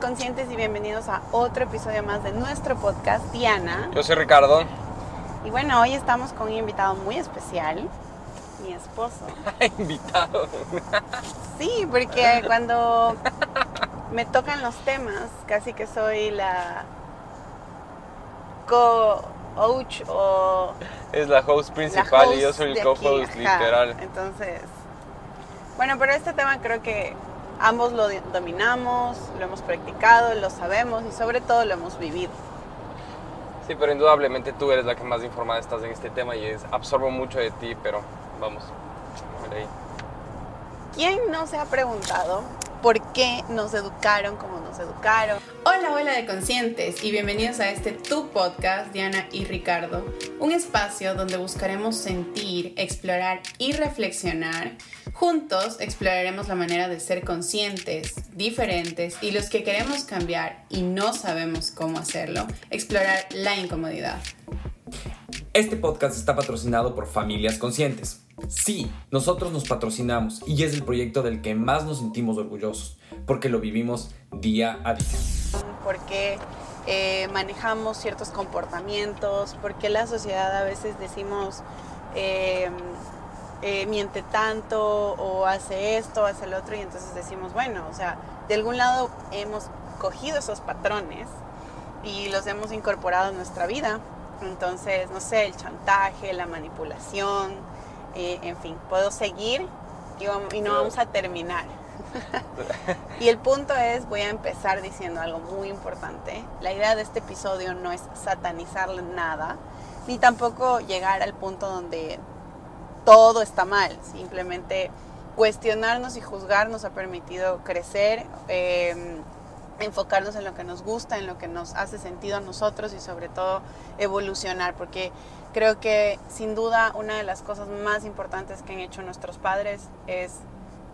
Conscientes y bienvenidos a otro episodio más de nuestro podcast Diana. Yo soy Ricardo. Y bueno, hoy estamos con un invitado muy especial, mi esposo. invitado. Sí, porque cuando me tocan los temas, casi que soy la co-coach o... Es la host principal y yo soy el co-host literal. Entonces, bueno, pero este tema creo que ambos lo dominamos, lo hemos practicado, lo sabemos y sobre todo lo hemos vivido. Sí, pero indudablemente tú eres la que más informada estás en este tema y es, absorbo mucho de ti, pero vamos, ahí. ¿Quién no se ha preguntado por qué nos educaron como nos educaron? Hola, hola de conscientes y bienvenidos a este Tu Podcast, Diana y Ricardo, un espacio donde buscaremos sentir, explorar y reflexionar Juntos exploraremos la manera de ser conscientes, diferentes y los que queremos cambiar y no sabemos cómo hacerlo, explorar la incomodidad. Este podcast está patrocinado por Familias Conscientes. Sí, nosotros nos patrocinamos y es el proyecto del que más nos sentimos orgullosos, porque lo vivimos día a día. Porque eh, manejamos ciertos comportamientos, porque la sociedad a veces decimos... Eh, eh, miente tanto o hace esto, hace el otro y entonces decimos, bueno, o sea, de algún lado hemos cogido esos patrones y los hemos incorporado en nuestra vida. Entonces, no sé, el chantaje, la manipulación, eh, en fin, puedo seguir y, no vamos a terminar. y el punto es, voy a empezar diciendo algo muy importante. La idea de este episodio no es satanizar nada, ni tampoco llegar al punto donde todo está mal, simplemente cuestionarnos y juzgarnos ha permitido crecer, em, enfocarnos en lo que nos gusta, en lo que nos hace sentido a nosotros y sobre todo evolucionar, porque creo que sin duda una de las cosas más importantes que han hecho nuestros padres es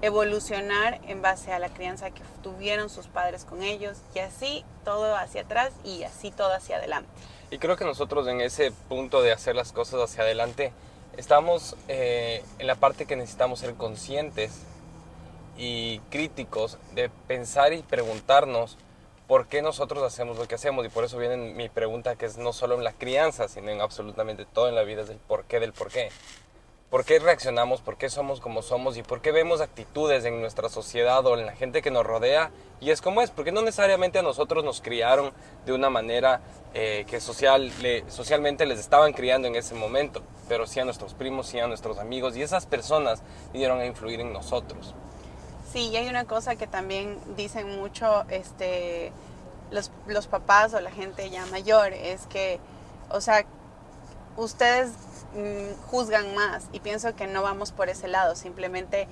evolucionar en base a la crianza que tuvieron sus padres con ellos y así todo hacia atrás y así todo hacia adelante. Y creo que nosotros en ese punto de hacer las cosas hacia adelante, estamos eh, en la parte que necesitamos ser conscientes y críticos de pensar y preguntarnos por qué nosotros hacemos lo que hacemos. Y por eso viene mi pregunta, que es no solo en la crianza, sino en absolutamente todo en la vida, es el por qué del por qué por qué reaccionamos, por qué somos como somos y por qué vemos actitudes en nuestra sociedad o en la gente que nos rodea y es como es, porque no necesariamente a nosotros nos criaron de una manera eh, que social, socialmente les estaban criando en ese momento, pero sí a nuestros primos, sí a nuestros amigos y esas personas vinieron a influir en nosotros. Sí, y hay una cosa que también dicen mucho este, los, los papás o la gente ya mayor, es que, o sea, ustedes Mm, juzgan más y pienso que no vamos por ese lado, simplemente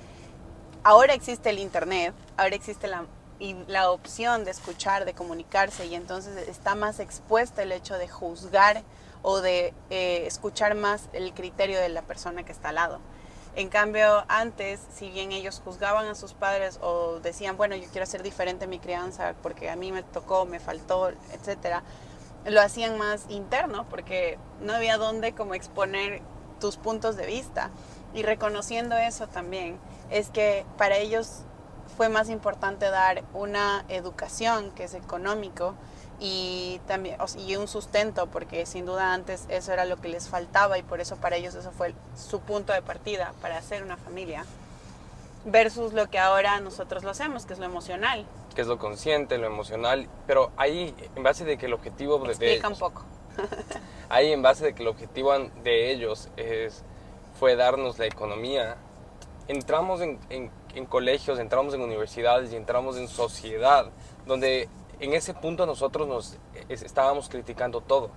ahora existe el Internet, ahora existe la, y la opción de escuchar, de comunicarse y entonces está más expuesto el hecho de juzgar o de eh, escuchar más el criterio de la persona que está al lado. En cambio, antes, si bien ellos juzgaban a sus padres o decían, bueno, yo quiero hacer diferente mi crianza porque a mí me tocó, me faltó, etcétera, lo hacían más interno porque no había dónde como exponer tus puntos de vista. Y reconociendo eso también, es que para ellos fue más importante dar una educación que es económico y también y un sustento porque sin duda antes eso era lo que les faltaba y por eso para ellos eso fue su punto de partida para hacer una familia versus lo que ahora nosotros lo hacemos que es lo emocional que es lo consciente, lo emocional, pero ahí en base de que el objetivo de, Explica un poco. ahí en base de que el objetivo de ellos es, fue darnos la economía, entramos en, en, colegios, entramos en universidades y entramos en sociedad, donde en ese punto nosotros nos estábamos criticando todo.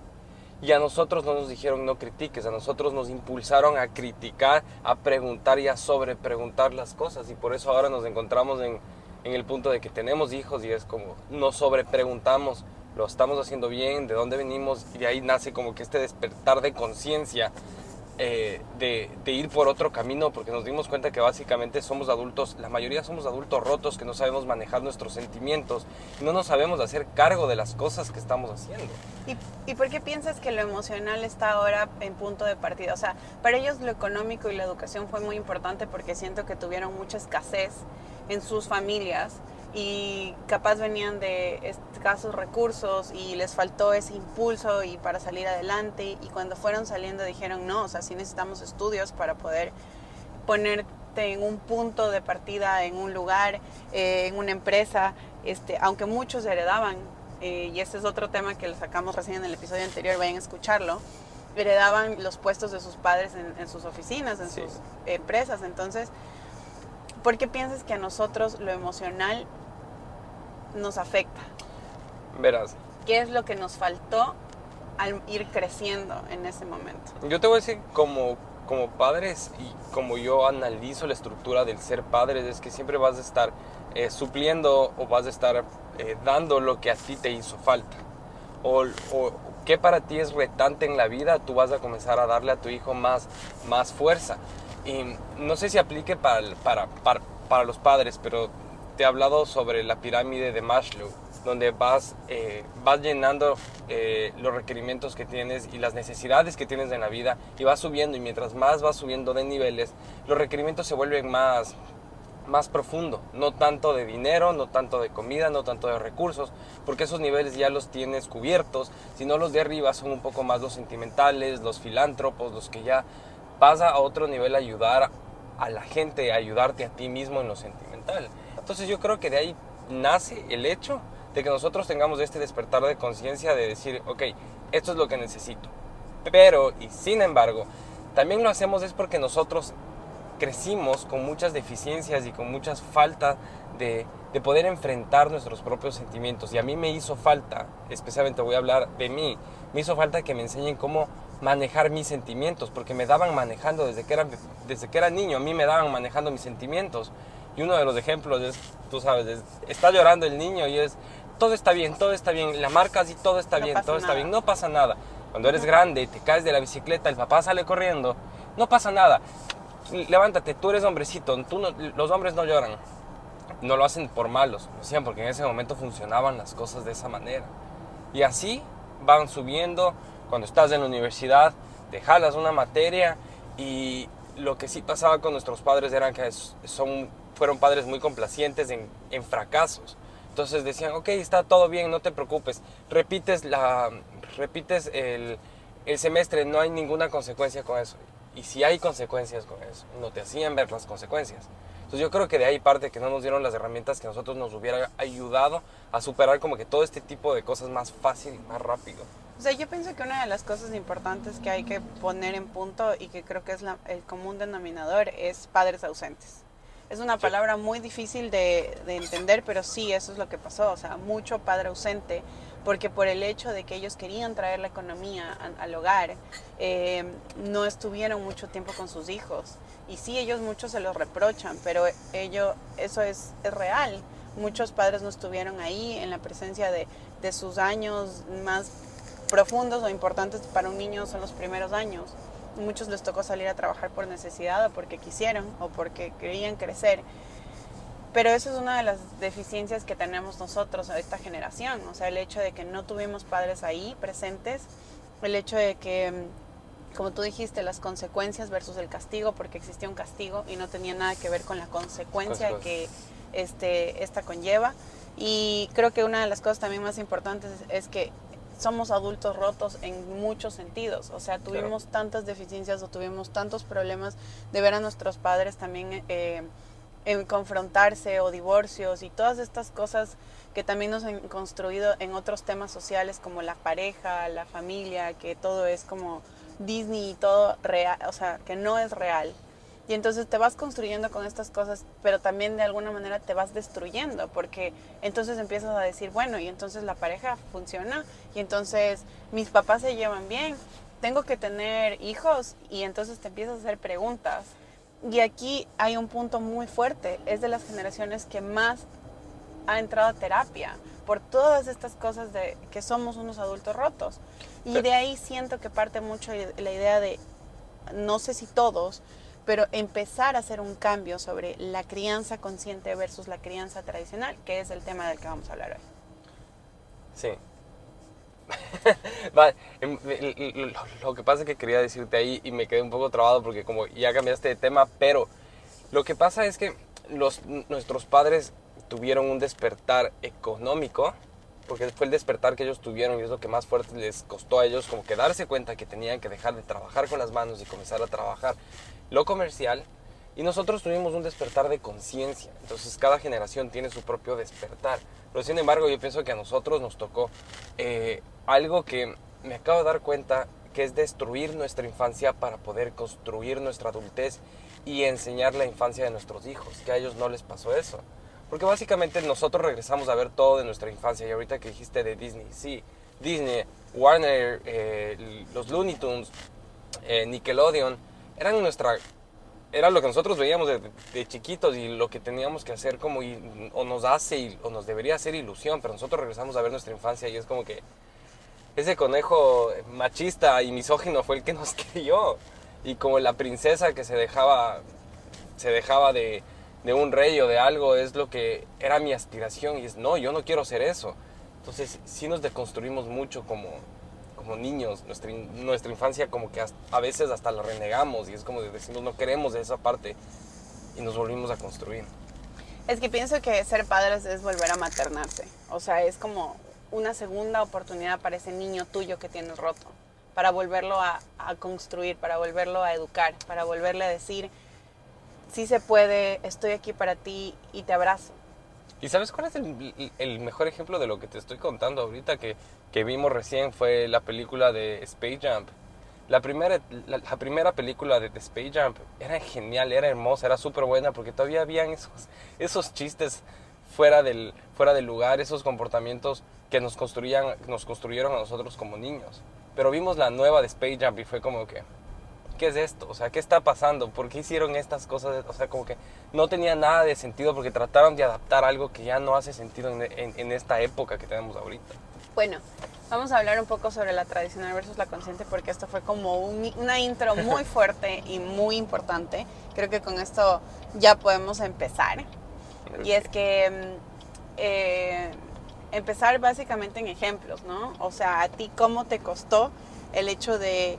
Y a nosotros no nos dijeron no critiques, a nosotros nos impulsaron a criticar, a preguntar y a sobrepreguntar las cosas. Y por eso ahora nos encontramos en, en el punto de que tenemos hijos y es como nos sobrepreguntamos, lo estamos haciendo bien, de dónde venimos y de ahí nace como que este despertar de conciencia eh, de, ir por otro camino porque nos dimos cuenta que básicamente somos adultos, la mayoría somos adultos rotos que no sabemos manejar nuestros sentimientos y no nos sabemos hacer cargo de las cosas que estamos haciendo. ¿Y, ¿Y por qué piensas que lo emocional está ahora en punto de partida? O sea, para ellos lo económico y la educación fue muy importante porque siento que tuvieron mucha escasez en sus familias y capaz venían de escasos recursos y les faltó ese impulso y para salir adelante. Y cuando fueron saliendo dijeron no, o sea, sí necesitamos estudios para poder ponerte en un punto de partida, en un lugar, eh, en una empresa, este, aunque muchos heredaban, eh, y ese es otro tema que lo sacamos recién en el episodio anterior, vayan a escucharlo, heredaban los puestos de sus padres en, sus oficinas, en sus empresas, entonces, ¿por qué piensas que a nosotros lo emocional nos afecta? Verás. ¿Qué es lo que nos faltó al ir creciendo en ese momento? Yo te voy a decir como, como padres y como yo analizo la estructura del ser padres, es que siempre vas a estar eh, supliendo o vas a estar eh, dando lo que a ti te hizo falta. O, o qué para ti es retante en la vida, tú vas a comenzar a darle a tu hijo más, más fuerza. Y no sé si aplique para, para, para, para los padres, pero te he hablado sobre la pirámide de Maslow, donde vas, eh, vas llenando eh, los requerimientos que tienes y las necesidades que tienes en la vida y vas subiendo y mientras más vas subiendo de niveles, los requerimientos se vuelven más, más profundo, no tanto de dinero, no tanto de comida, no tanto de recursos, porque esos niveles ya los tienes cubiertos, sino los de arriba son un poco más los sentimentales, los filántropos, los que ya vas a otro nivel ayudar a la gente, a ayudarte a ti mismo en lo sentimental. Entonces yo creo que de ahí nace el hecho de que nosotros tengamos este despertar de conciencia de decir, ok, esto es lo que necesito. Pero, y sin embargo, también lo hacemos es porque nosotros crecimos con muchas deficiencias y con muchas faltas de, de, poder enfrentar nuestros propios sentimientos. Y a mí me hizo falta, especialmente voy a hablar de mí, me hizo falta que me enseñen cómo manejar mis sentimientos, porque me daban manejando desde que era, desde que era niño, a mí me daban manejando mis sentimientos. Y uno de los ejemplos es, tú sabes, está llorando el niño y es, todo está bien, todo está bien, la marca así, todo está bien, todo está bien, no pasa nada. Cuando eres grande, te caes de la bicicleta, el papá sale corriendo, no pasa nada. Levántate, tú eres hombrecito, tú los hombres no lloran. No lo hacen por malos, lo hacían porque en ese momento funcionaban las cosas de esa manera. Y así van subiendo, cuando estás en la universidad, te jalas una materia y lo que sí pasaba con nuestros padres era que son fueron padres muy complacientes en, en fracasos. Entonces decían, ok, está todo bien, no te preocupes. Repites, la, repites el, el, semestre, no hay ninguna consecuencia con eso. Y si hay consecuencias con eso, no te hacían ver las consecuencias. Entonces yo creo que de ahí parte que no nos dieron las herramientas que nosotros nos hubiera ayudado a superar como que todo este tipo de cosas más fácil y más rápido. O sea, yo pienso que una de las cosas importantes que hay que poner en punto y que creo que es la, el común denominador es padres ausentes. Es una palabra muy difícil de, de, entender, pero sí, eso es lo que pasó. O sea, mucho padre ausente, porque por el hecho de que ellos querían traer la economía al hogar, eh, no estuvieron mucho tiempo con sus hijos. Y sí, ellos muchos se los reprochan, pero ello, eso es, es real. Muchos padres no estuvieron ahí en la presencia de, de sus años más profundos o importantes para un niño son los primeros años muchos les tocó salir a trabajar por necesidad o porque quisieron o porque querían crecer. Pero eso es una de las deficiencias que tenemos nosotros, esta generación. O sea, el hecho de que no tuvimos padres ahí presentes, el hecho de que, como tú dijiste, las consecuencias versus el castigo, porque existía un castigo y no tenía nada que ver con la consecuencia que este, esta conlleva. Y creo que una de las cosas también más importantes es que somos adultos rotos en muchos sentidos. O sea, tuvimos claro. tantas deficiencias o tuvimos tantos problemas de ver a nuestros padres también eh, en confrontarse o divorcios y todas estas cosas que también nos han construido en otros temas sociales como la pareja, la familia, que todo es como Disney y todo real, o sea, que no es real. Y entonces te vas construyendo con estas cosas, pero también de alguna manera te vas destruyendo, porque entonces empiezas a decir, bueno, y entonces la pareja funciona, y entonces mis papás se llevan bien, tengo que tener hijos, y entonces te empiezas a hacer preguntas. Y aquí hay un punto muy fuerte, es de las generaciones que más ha entrado a terapia por todas estas cosas de que somos unos adultos rotos. Y de ahí siento que parte mucho la idea de, no sé si todos, pero empezar a hacer un cambio sobre la crianza consciente versus la crianza tradicional, que es el tema del que vamos a hablar hoy. Sí. vale, lo que pasa es que quería decirte ahí y me quedé un poco trabado porque como ya cambiaste de tema, pero lo que pasa es que los, nuestros padres tuvieron un despertar económico, porque fue el despertar que ellos tuvieron y es lo que más fuerte les costó a ellos, como que darse cuenta que tenían que dejar de trabajar con las manos y comenzar a trabajar lo comercial. Y nosotros tuvimos un despertar de conciencia, entonces cada generación tiene su propio despertar. Pero sin embargo yo pienso que a nosotros nos tocó eh, algo que me acabo de dar cuenta que es destruir nuestra infancia para poder construir nuestra adultez y enseñar la infancia de nuestros hijos, que a ellos no les pasó eso. Porque básicamente nosotros regresamos a ver todo de nuestra infancia y ahorita que dijiste de Disney, sí, Disney, Warner, eh, los Looney Tunes, eh, Nickelodeon, eran nuestra era lo que nosotros veíamos de, chiquitos y lo que teníamos que hacer como o nos hace o nos debería hacer ilusión, pero nosotros regresamos a ver nuestra infancia y es como que ese conejo machista y misógino fue el que nos crió. Y como la princesa que se dejaba, se dejaba de, un rey o de algo es lo que era mi aspiración. Y es, no, yo no quiero ser eso. Entonces sí nos deconstruimos mucho como, como niños. Nuestra, nuestra infancia como que a veces hasta la renegamos y es como decimos, no queremos de esa parte. Y nos volvimos a construir. Es que pienso que ser padres es volver a maternarse. O sea, es como una segunda oportunidad para ese niño tuyo que tiene roto, para volverlo a, construir, para volverlo a educar, para volverle a decir, sí se puede, estoy aquí para ti y te abrazo. ¿Y sabes cuál es el, mejor ejemplo de lo que te estoy contando ahorita que, que vimos recién? Fue la película de Space Jump. La primera, la, primera película de, Space Jump era genial, era hermosa, era súper buena porque todavía habían esos, esos chistes fuera del, fuera del lugar, esos comportamientos que nos, construían, nos construyeron a nosotros como niños. Pero vimos la nueva de Space Jump y fue como que, ¿qué es esto? O sea, ¿qué está pasando? ¿Por qué hicieron estas cosas? O sea, como que no tenía nada de sentido porque trataron de adaptar algo que ya no hace sentido en, esta época que tenemos ahorita. Bueno, vamos a hablar un poco sobre la tradicional versus la consciente porque esto fue como una intro muy fuerte y muy importante. Creo que con esto ya podemos empezar. Y es que mm, eh, empezar básicamente en ejemplos, ¿no? O sea, a ti cómo te costó el hecho de,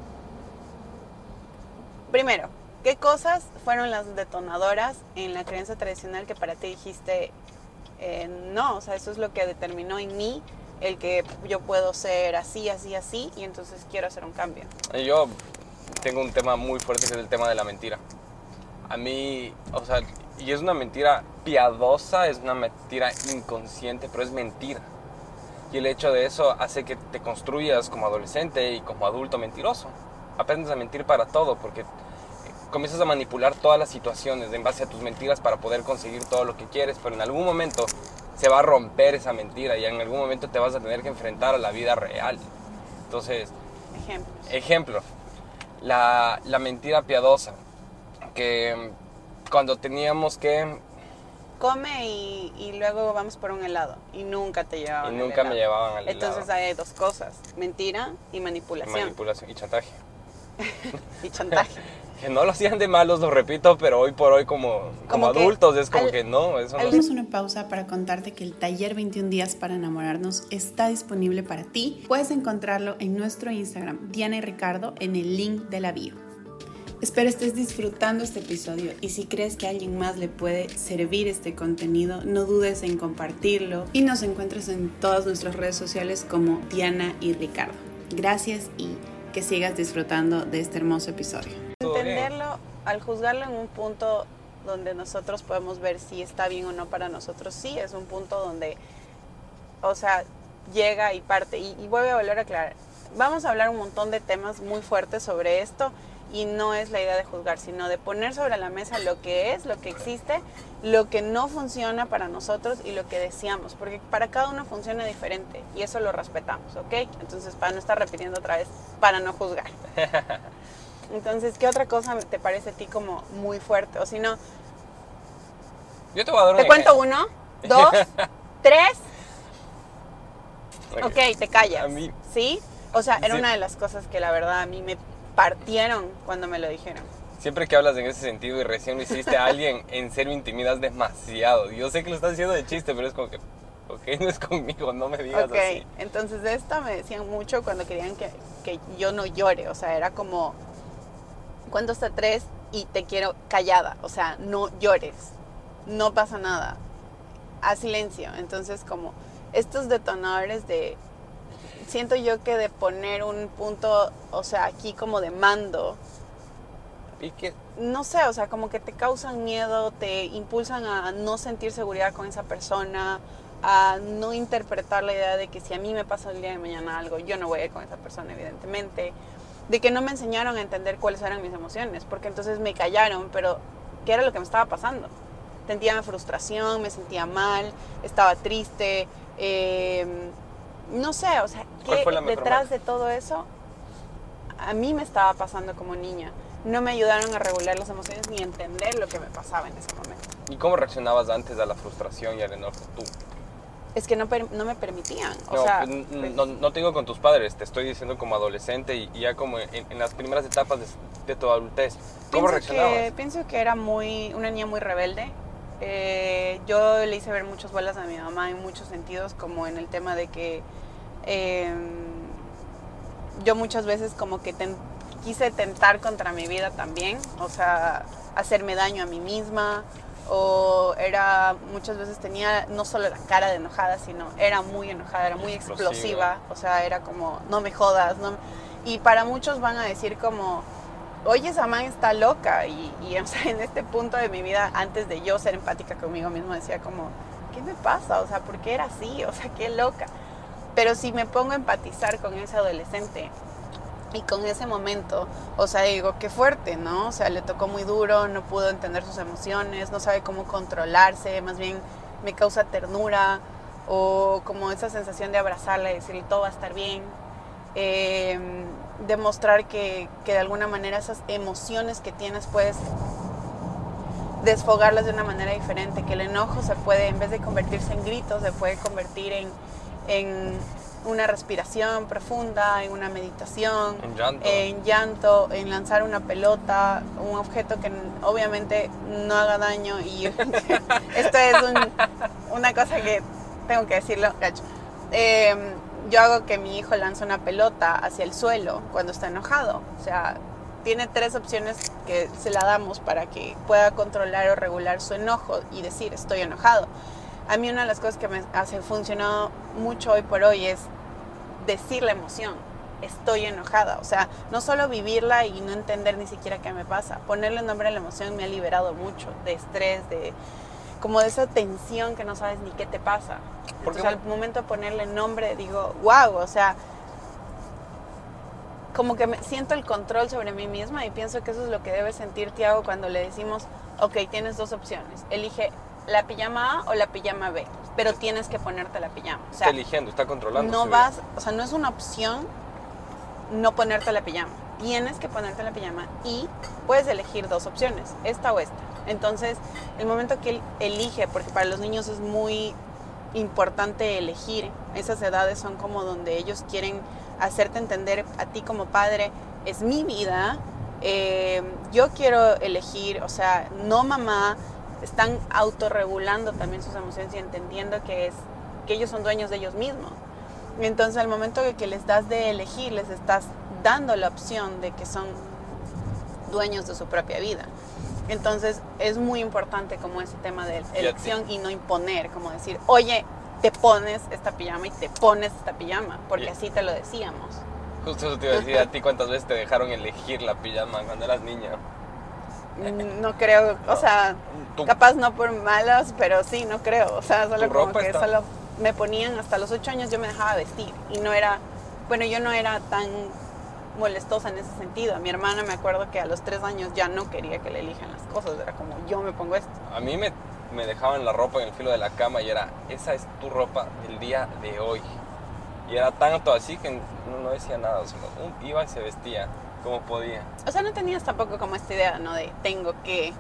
primero, ¿qué cosas fueron las detonadoras en la creencia tradicional que para ti dijiste, eh, no, o sea, eso es lo que determinó en mí el que yo puedo ser así, así, así, y entonces quiero hacer un cambio? Yo tengo un tema muy fuerte que es el tema de la mentira. A mí, o sea, y es una mentira piadosa, es una mentira inconsciente, pero es mentira. Y el hecho de eso hace que te construyas como adolescente y como adulto mentiroso. Aprendes a mentir para todo porque comienzas a manipular todas las situaciones en base a tus mentiras para poder conseguir todo lo que quieres, pero en algún momento se va a romper esa mentira y en algún momento te vas a tener que enfrentar a la vida real. Entonces, ejemplo, la, la mentira piadosa, que cuando teníamos que... Come y, luego vamos por un helado. Y nunca te llevaban. Y nunca me llevaban al helado. Entonces hay dos cosas, mentira y manipulación. manipulación y chantaje. y chantaje. que no lo hacían de malos, lo repito, pero hoy por hoy como, como, adultos es como que no, eso no. Una pausa para contarte que el taller 21 días para enamorarnos está disponible para ti. Puedes encontrarlo en nuestro Instagram, Diana y Ricardo, en el link de la bio. Espero estés disfrutando este episodio y si crees que a alguien más le puede servir este contenido, no dudes en compartirlo y nos encuentres en todas nuestras redes sociales como Diana y Ricardo. Gracias y que sigas disfrutando de este hermoso episodio. Entenderlo, al juzgarlo en un punto donde nosotros podemos ver si está bien o no para nosotros, sí es un punto donde, o sea, llega y parte. Y, y voy a volver a aclarar. Vamos a hablar un montón de temas muy fuertes sobre esto y no es la idea de juzgar, sino de poner sobre la mesa lo que es, lo que existe, lo que no funciona para nosotros y lo que deseamos, porque para cada uno funciona diferente y eso lo respetamos, ¿ok? Entonces, para no estar repitiendo otra vez, para no juzgar. Entonces, ¿qué otra cosa te parece a ti como muy fuerte? O si no... Yo te voy a dar Te cuento uno, dos, tres. Ok, te callas. ¿Sí? O sea, era una de las cosas que la verdad a mí me partieron cuando me lo dijeron. Siempre que hablas en ese sentido y recién lo hiciste a alguien, en serio intimidas demasiado. Yo sé que lo estás haciendo de chiste, pero es como que, ok, no es conmigo, no me digas okay. así. entonces de esto me decían mucho cuando querían que, que yo no llore. O sea, era como, cuento hasta tres y te quiero callada. O sea, no llores, no pasa nada. a silencio. Entonces, como estos detonadores de, siento yo que de poner un punto, o sea, aquí como de mando, Y que no sé, o sea, como que te causan miedo, te impulsan a no sentir seguridad con esa persona, a no interpretar la idea de que si a mí me pasa el día de mañana algo, yo no voy a ir con esa persona, evidentemente. De que no me enseñaron a entender cuáles eran mis emociones, porque entonces me callaron, pero ¿qué era lo que me estaba pasando? Sentía frustración, me sentía mal, estaba triste, eh, no sé, o sea, ¿Cuál ¿qué detrás de todo eso a mí me estaba pasando como niña? No me ayudaron a regular las emociones ni a entender lo que me pasaba en ese momento. ¿Y cómo reaccionabas antes a la frustración y al enojo tú? Es que no, no me permitían. O no, sea, pues, pues, no, no te digo con tus padres, te estoy diciendo como adolescente y, y ya como en, en las primeras etapas de, de tu adultez. ¿Cómo pienso reaccionabas? que, pienso que era muy, una niña muy rebelde. Eh, yo le hice ver muchas bolas a mi mamá en muchos sentidos, como en el tema de que eh, yo muchas veces como que ten- quise tentar contra mi vida también, o sea, hacerme daño a mí misma, o era, muchas veces tenía no solo la cara de enojada, sino era muy enojada, era muy Explosiva. explosiva, o sea, era como, no me jodas, no me-". y para muchos van a decir como, oye, esa man está loca. Y, o sea, en este punto de mi vida, antes de yo ser empática conmigo mismo, decía como, ¿qué me pasa? O sea, ¿por qué era así? O sea, qué loca. Pero si me pongo a empatizar con ese adolescente y con ese momento, o sea, digo, qué fuerte, ¿no? O sea, le tocó muy duro, no pudo entender sus emociones, no sabe cómo controlarse, más bien me causa ternura o como esa sensación de abrazarla y decirle todo va a estar bien. Eh, demostrar que, que de alguna manera esas emociones que tienes puedes desfogarlas de una manera diferente, que el enojo se puede, en vez de convertirse en gritos, se puede convertir en, en una respiración profunda, en una meditación, En llanto. en llanto, en lanzar una pelota, un objeto que obviamente no haga daño y esto es un- una cosa que tengo que decirlo, gacho. Eh, yo hago que mi hijo lance una pelota hacia el suelo cuando está enojado. O sea, tiene tres opciones que se la damos para que pueda controlar o regular su enojo y decir estoy enojado. A mí una de las cosas que me hace funcionado mucho hoy por hoy es decir la emoción. Estoy enojada. O sea, no solo vivirla y no entender ni siquiera qué me pasa. Ponerle nombre a la emoción me ha liberado mucho de estrés, de como de esa tensión que no sabes ni qué te pasa. Porque Entonces al momento de ponerle nombre digo, wow, o sea, como que me siento el control sobre mí misma y pienso que eso es lo que debe sentir Tiago cuando le decimos, ok, tienes dos opciones, elige la pijama A o la pijama B, pero tienes que ponerte la pijama. O sea, está eligiendo, está controlando. no vas, o sea, no es una opción no ponerte la pijama. Tienes que ponerte la pijama y puedes elegir dos opciones, esta o esta. Entonces, el momento que él elige, porque para los niños es muy importante elegir, esas edades son como donde ellos quieren hacerte entender a ti como padre, es mi vida, eh, yo quiero elegir, o sea, no mamá, están autorregulando también sus emociones y entendiendo que es que ellos son dueños de ellos mismos. Entonces, al momento que les das de elegir, les estás dando la opción de que son dueños de su propia vida. Entonces, es muy importante como ese tema de elección y no imponer, como decir, oye, te pones esta pijama y te pones esta pijama, porque así te lo decíamos. Justo eso te iba a decir a ti cuántas veces te dejaron elegir la pijama cuando eras niña. Mm, No creo, o sea, Tú- capaz no por malas, pero sí, no creo. O sea, solo como que está- solo me ponían hasta los ocho años yo me dejaba vestir y no era, bueno, yo no era tan molestosa en ese sentido. Mi hermana me acuerdo que a los tres años ya no quería que le elijan las cosas, era como yo me pongo esto. A mí me, me dejaban la ropa en el filo de la cama y era, esa es tu ropa del día de hoy. Y era tanto así que no, no decía nada, o sea, iba y se vestía como podía. O sea, no tenías tampoco como esta idea, ¿no? De tengo que...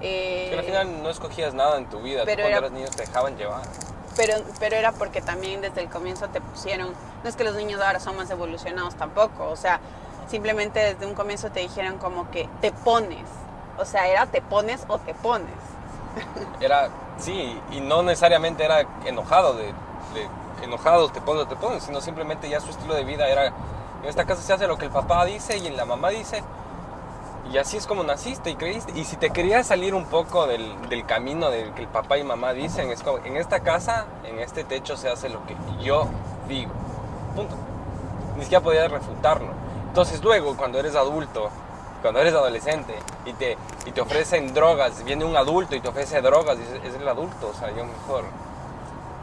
eh, Que al final no escogías nada en tu vida, tú pero cuando era- eras niño te dejaban llevar. Pero, pero era porque también desde el comienzo te pusieron, no es que los niños ahora son más evolucionados tampoco, o sea, simplemente desde un comienzo te dijeron como que te pones, o sea, era te pones o te pones. Era, sí, y no necesariamente era enojado, de, enojado te pones o te pones, sino simplemente ya su estilo de vida era, en esta casa se hace lo que el papá dice y la mamá dice, Y así es como naciste y creíste. Y si te querías salir un poco del, del camino del que el papá y mamá dicen, es como, en esta casa, en este techo se hace lo que yo digo. Punto. Ni siquiera podías refutarlo. Entonces luego, cuando eres adulto, cuando eres adolescente y te, y te ofrecen drogas, viene un adulto y te ofrece drogas, dices, es el adulto, o sea, yo mejor,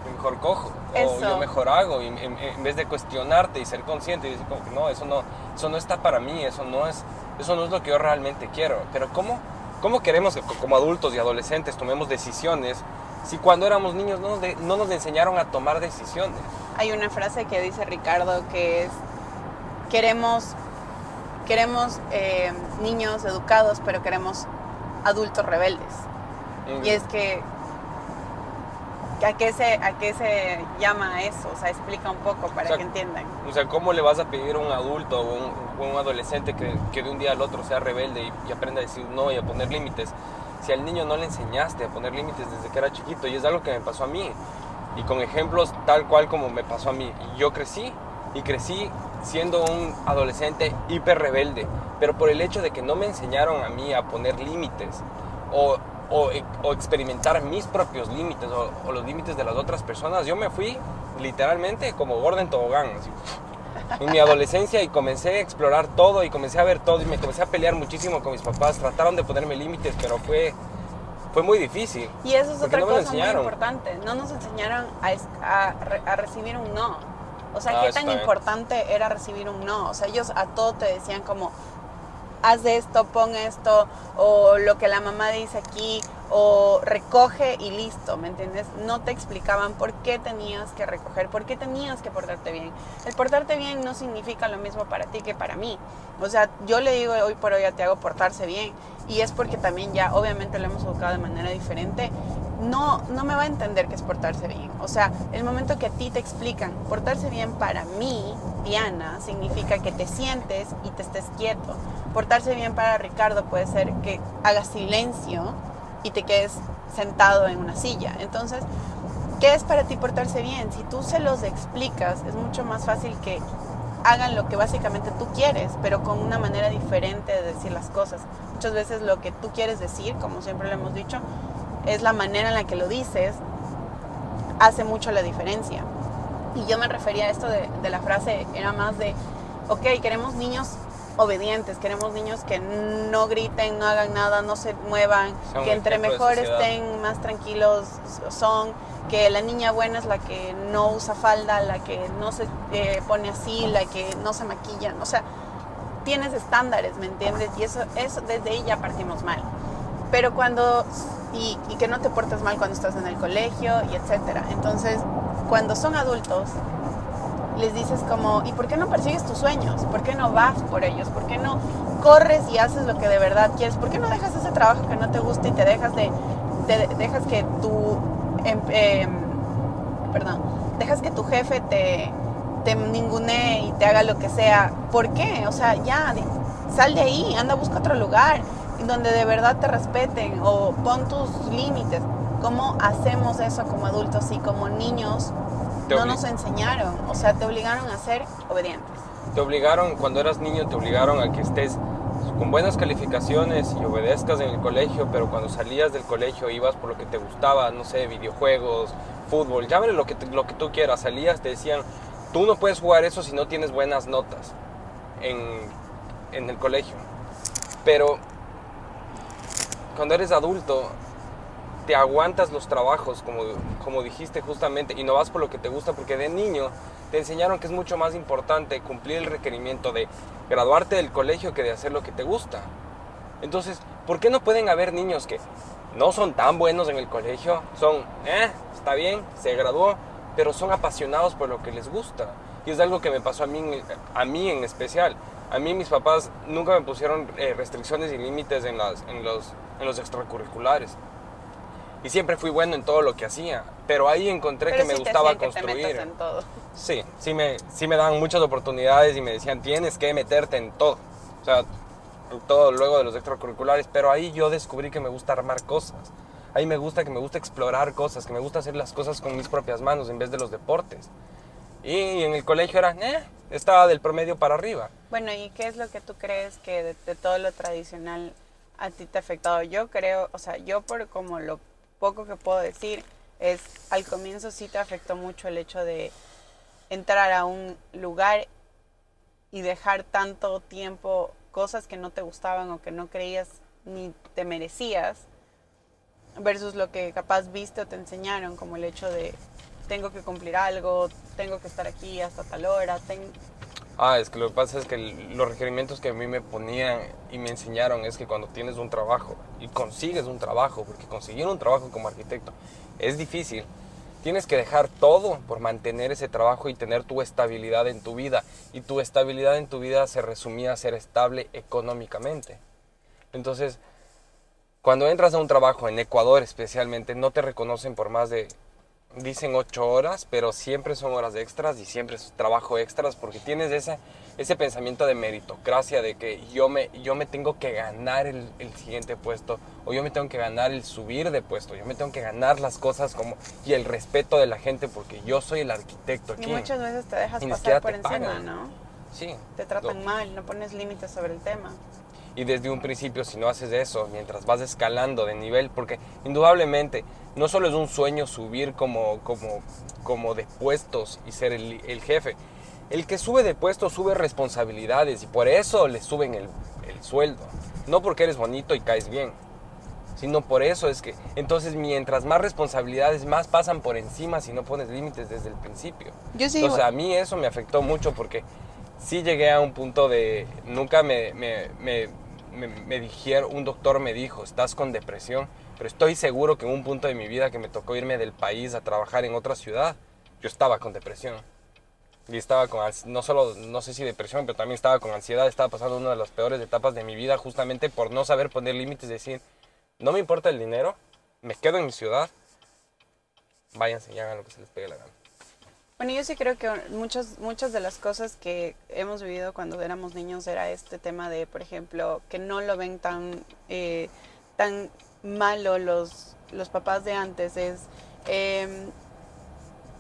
yo mejor cojo, o yo mejor hago, y en- en vez de cuestionarte y ser consciente y decir como que no, eso no, eso no está para mí, eso no es, eso no es lo que yo realmente quiero. Pero ¿cómo, cómo queremos que co- como adultos y adolescentes tomemos decisiones si cuando éramos niños no nos, de- no nos enseñaron a tomar decisiones? Hay una frase que dice Ricardo que es, queremos, queremos eh, niños educados, pero queremos adultos rebeldes. Mm. Y es que, ¿a qué se, a qué se llama eso? O sea, explica un poco para O sea, que entiendan. O sea, ¿cómo le vas a pedir a un adulto o un, o un adolescente que, que de un día al otro sea rebelde y, y aprenda a decir no y a poner límites? Si al niño no le enseñaste a poner límites desde que era chiquito, y es algo que me pasó a mí, y con ejemplos tal cual como me pasó a mí. Y yo crecí, y crecí siendo un adolescente hiper rebelde, pero por el hecho de que no me enseñaron a mí a poner límites o, o, o experimentar mis propios límites o, o los límites de las otras personas, yo me fui literalmente como gordo en tobogán. así, en mi adolescencia y comencé a explorar todo y comencé a ver todo y me comencé a pelear muchísimo con mis papás. Trataron de ponerme límites, pero fue, fue muy difícil. Y eso es otra no cosa muy importante. No nos enseñaron a, a a recibir un no. O sea, Ah, qué tan importante era recibir un no. O sea, ellos a todo te decían como, haz esto, pon esto, o lo que la mamá dice aquí, o recoge y listo, ¿me entiendes? No te explicaban por qué tenías que recoger, por qué tenías que portarte bien. El portarte bien no significa lo mismo para ti que para mí. O sea, yo le digo hoy por hoy a Tiago portarse bien, y es porque también ya obviamente lo hemos educado de manera diferente. No, no me va a entender qué es portarse bien. O sea, el momento que a ti te explican, portarse bien para mí, Diana, significa que te sientes y te estés quieto. Portarse bien para Ricardo puede ser que hagas silencio y te quedes sentado en una silla. Entonces, ¿qué es para ti portarse bien? Si tú se los explicas, es mucho más fácil que hagan lo que básicamente tú quieres, pero con una manera diferente de decir las cosas. Muchas veces lo que tú quieres decir, como siempre lo hemos dicho, es la manera en la que lo dices, hace mucho la diferencia. Y yo me refería a esto de, de la frase, era más de, ok, queremos niños obedientes, queremos niños que no griten, no hagan nada, no se muevan, que entre mejor estén, más tranquilos son, que la niña buena es la que no usa falda, la que no se eh, pone así, la que no se maquilla, o sea, tienes estándares, ¿me entiendes? Y eso, eso desde ahí ya partimos mal. Pero cuando, y, y que no te portes mal cuando estás en el colegio y etcétera. Entonces, cuando son adultos, les dices como, ¿y por qué no persigues tus sueños? ¿Por qué no vas por ellos? ¿Por qué no corres y haces lo que de verdad quieres? ¿Por qué no dejas ese trabajo que no te gusta y te dejas de, te dejas que tu, em, perdón, dejas que tu jefe te, te ningunee y te haga lo que sea? ¿Por qué? O sea, ya, sal de ahí, anda, busca otro lugar donde de verdad te respeten o pon tus límites. ¿Cómo hacemos eso como adultos y como niños? No nos enseñaron, o sea, te obligaron a ser obedientes. Te obligaron, cuando eras niño, te obligaron a que estés con buenas calificaciones y obedezcas en el colegio, pero cuando salías del colegio ibas por lo que te gustaba, no sé, videojuegos, fútbol, llámale lo que, lo que tú quieras, salías, te decían, tú no puedes jugar eso si no tienes buenas notas en, en el colegio. Pero cuando eres adulto, te aguantas los trabajos, como, como dijiste justamente, y no vas por lo que te gusta, porque de niño te enseñaron que es mucho más importante cumplir el requerimiento de graduarte del colegio que de hacer lo que te gusta. Entonces, ¿por qué no pueden haber niños que no son tan buenos en el colegio? Son, eh, está bien, se graduó, pero son apasionados por lo que les gusta. Y es algo que me pasó a mí, a mí en especial. A mí mis papás nunca me pusieron eh, restricciones y límites en, las, en, los, en los extracurriculares. Y siempre fui bueno en todo lo que hacía. Pero ahí encontré Pero que me sí gustaba que construir. en todo. Sí, sí me, sí me daban muchas oportunidades y me decían, tienes que meterte en todo. O sea, en todo luego de los extracurriculares. Pero ahí yo descubrí que me gusta armar cosas. Ahí me gusta que me gusta explorar cosas, que me gusta hacer las cosas con mis propias manos en vez de los deportes. Y en el colegio era, eh, estaba del promedio para arriba. Bueno, ¿y qué es lo que tú crees que de, de todo lo tradicional a ti te ha afectado? Yo creo, o sea, yo por como lo poco que puedo decir, es al comienzo sí te afectó mucho el hecho de entrar a un lugar y dejar tanto tiempo cosas que no te gustaban o que no creías ni te merecías versus lo que capaz viste o te enseñaron, como el hecho de tengo que cumplir algo, tengo que estar aquí hasta tal hora. Ah, es que lo que pasa es que los requerimientos que a mí me ponían y me enseñaron es que cuando tienes un trabajo y consigues un trabajo, porque conseguir un trabajo como arquitecto es difícil, tienes que dejar todo por mantener ese trabajo y tener tu estabilidad en tu vida. Y tu estabilidad en tu vida se resumía a ser estable económicamente. Entonces, cuando entras a un trabajo en Ecuador especialmente, no te reconocen por más de, dicen ocho horas, pero siempre son horas extras y siempre es trabajo extras porque tienes ese, ese pensamiento de meritocracia, de que yo me, yo me tengo que ganar el, el siguiente puesto o yo me tengo que ganar el subir de puesto, yo me tengo que ganar las cosas como y el respeto de la gente porque yo soy el arquitecto Y aquí. muchas veces te dejas Y pasar por encima, pagan. ¿no? Sí. Te tratan Lo- mal, no pones límites sobre el tema. Y desde un principio, si no haces eso, mientras vas escalando de nivel, porque indudablemente no solo es un sueño subir como, como, como de puestos y ser el, el jefe. El que sube de puestos sube responsabilidades y por eso le suben el, el sueldo. No porque eres bonito y caes bien, sino por eso es que entonces mientras más responsabilidades, más pasan por encima si no pones límites desde el principio. Yo sí, Entonces a mí eso me afectó mucho porque sí llegué a un punto de, nunca me, me, me, me, dijeron, un doctor me dijo, estás con depresión, pero estoy seguro que en un punto de mi vida que me tocó irme del país a trabajar en otra ciudad, yo estaba con depresión. Y estaba con, no solo, no sé si depresión, pero también estaba con ansiedad, estaba pasando una de las peores etapas de mi vida justamente por no saber poner límites, decir, no me importa el dinero, me quedo en mi ciudad, váyanse y hagan lo que se les pegue la gana. Bueno, yo sí creo que muchas, muchas de las cosas que hemos vivido cuando éramos niños era este tema de, por ejemplo, que no lo ven tan, eh, tan malo los, los papás de antes. Es, em,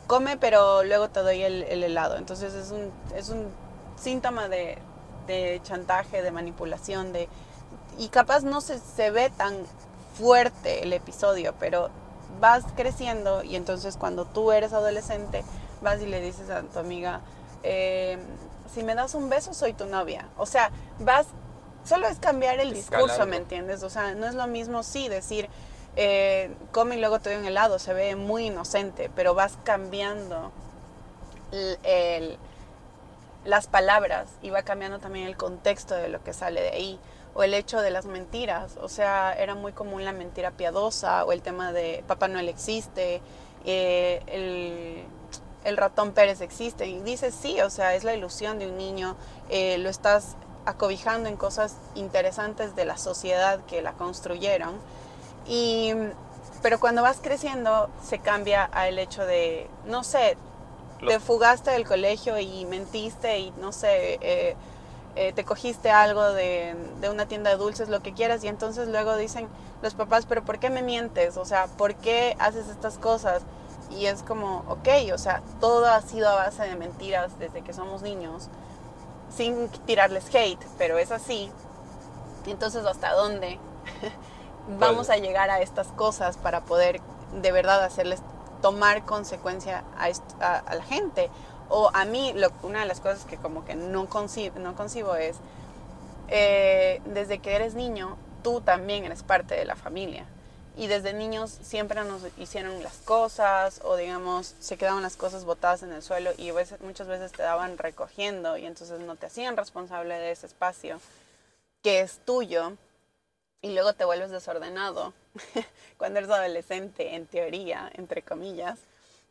come, pero luego te doy el, el helado. Entonces es un, es un síntoma de, de chantaje, de manipulación, de y capaz no se, se ve tan fuerte el episodio, pero vas creciendo y entonces cuando tú eres adolescente vas y le dices a tu amiga, eh, si me das un beso soy tu novia. O sea, vas, solo es cambiar el discurso, Escalando. ¿me entiendes? O sea, no es lo mismo sí decir, eh, come y luego te doy un helado, se ve muy inocente, pero vas cambiando el- el- las palabras y va cambiando también el contexto de lo que sale de ahí. O el hecho de las mentiras, o sea, era muy común la mentira piadosa o el tema de Papá Noel existe, eh, el, el ratón Pérez existe. Y dices, sí, o sea, es la ilusión de un niño, eh, lo estás acobijando en cosas interesantes de la sociedad que la construyeron. Y, pero cuando vas creciendo se cambia a el hecho de, no sé, Los- te fugaste del colegio y mentiste y no sé, eh, eh, te cogiste algo de, de una tienda de dulces, lo que quieras, y entonces luego dicen los papás, pero ¿por qué me mientes? O sea, ¿por qué haces estas cosas? Y es como, ok, o sea, todo ha sido a base de mentiras desde que somos niños, sin tirarles hate, pero es así. Entonces, ¿hasta dónde vamos a llegar a estas cosas para poder de verdad hacerles tomar consecuencia a, est- a- a la gente? O a mí, lo- una de las cosas que como que no, conci- no concibo es, eh, desde que eres niño, tú también eres parte de la familia. Y desde niños siempre nos hicieron las cosas o digamos se quedaban las cosas botadas en el suelo y veces- muchas veces te daban recogiendo y entonces no te hacían responsable de ese espacio que es tuyo y luego te vuelves desordenado cuando eres adolescente, en teoría, entre comillas.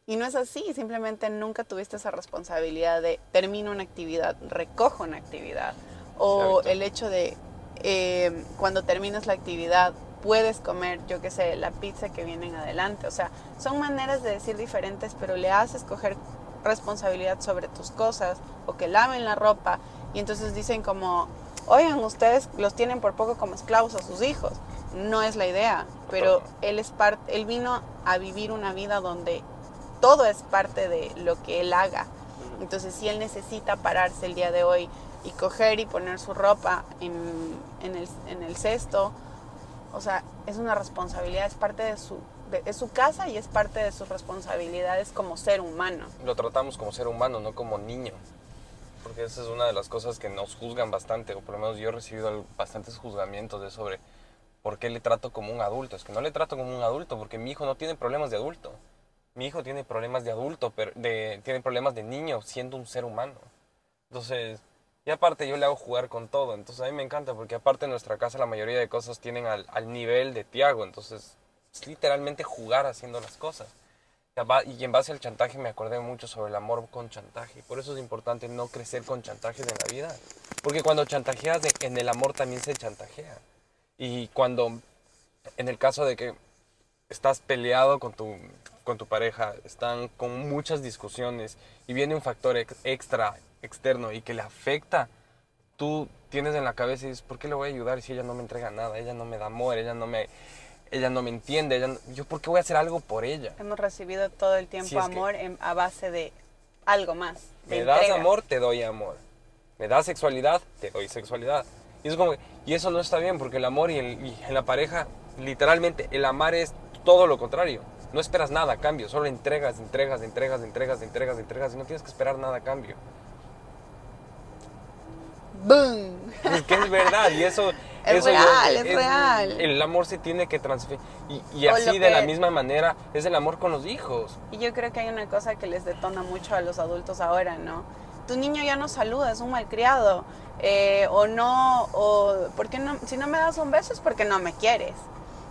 Y no es así, simplemente nunca tuviste esa responsabilidad de termino una actividad, recojo una actividad. O el hecho de eh, cuando terminas la actividad puedes comer, yo qué sé, la pizza que viene en adelante. O sea, son maneras de decir diferentes, pero le haces coger responsabilidad sobre tus cosas o que laven la ropa y entonces dicen como, oigan, ustedes los tienen por poco como esclavos a sus hijos. No es la idea, pero él es parte, él vino a vivir una vida donde todo es parte de lo que él haga. Entonces, si él necesita pararse el día de hoy y coger y poner su ropa en, en, el, en el cesto, o sea, es una responsabilidad, es parte de su, es su casa y es parte de sus responsabilidades como ser humano. Lo tratamos como ser humano, no como niño. Porque esa es una de las cosas que nos juzgan bastante, o por lo menos yo he recibido bastantes juzgamientos de sobre por qué le trato como un adulto. Es que no le trato como un adulto, porque mi hijo no tiene problemas de adulto. Mi hijo tiene problemas de adulto, pero tiene problemas de niño siendo un ser humano. Entonces, y aparte yo le hago jugar con todo. Entonces a mí me encanta porque aparte en nuestra casa la mayoría de cosas tienen al, al nivel de Tiago. Entonces es literalmente jugar haciendo las cosas. Y en base al chantaje me acordé mucho sobre el amor con chantaje. Por eso es importante no crecer con chantajes en la vida. Porque cuando chantajeas, en el amor también se chantajea. Y cuando, en el caso de que estás peleado con tu, con tu pareja, están con muchas discusiones y viene un factor extra, externo y que le afecta, tú tienes en la cabeza y dices, ¿por qué le voy a ayudar si ella no me entrega nada? Ella no me da amor, ella no me ella no me entiende, ella yo por qué voy a hacer algo por ella. Hemos recibido todo el tiempo amor a base de algo más. me das amor, te doy amor. Me das sexualidad, te doy sexualidad. Y, es como, y eso no está bien porque el amor y, el, en la pareja, literalmente, el amar es todo lo contrario. No esperas nada a cambio, solo entregas, entregas, entregas, entregas, entregas, entregas y no tienes que esperar nada a cambio. ¡Boom! Es que es verdad y eso es real, es, real. El amor se tiene que transferir. Y, así, de la misma manera, es el amor con los hijos. Y yo creo que hay una cosa que les detona mucho a los adultos ahora, ¿no? Tu niño ya no saluda, es un malcriado. Eh, o no, o porque no, si no me das un beso es porque no me quieres.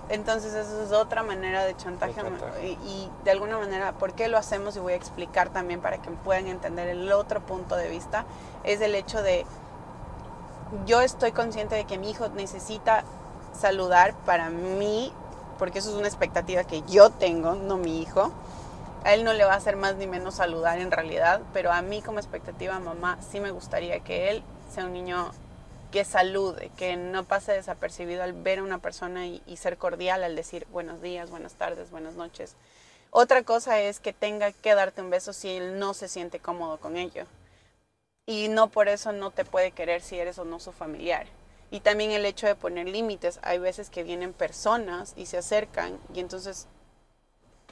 Entonces eso es otra manera de chantaje, Y, y, de alguna manera, ¿por qué lo hacemos? Y voy a explicar también para que puedan entender el otro punto de vista, es el hecho de yo estoy consciente de que mi hijo necesita saludar para mí, porque eso es una expectativa que yo tengo, no mi hijo. A él no le va a hacer más ni menos saludar en realidad, pero a mí como expectativa mamá sí me gustaría que él sea un niño que salude, que no pase desapercibido al ver a una persona y, y ser cordial al decir buenos días, buenas tardes, buenas noches. Otra cosa es que tenga que darte un beso si él no se siente cómodo con ello y no por eso no te puede querer si eres o no su familiar. Y también el hecho de poner límites. Hay veces que vienen personas y se acercan y entonces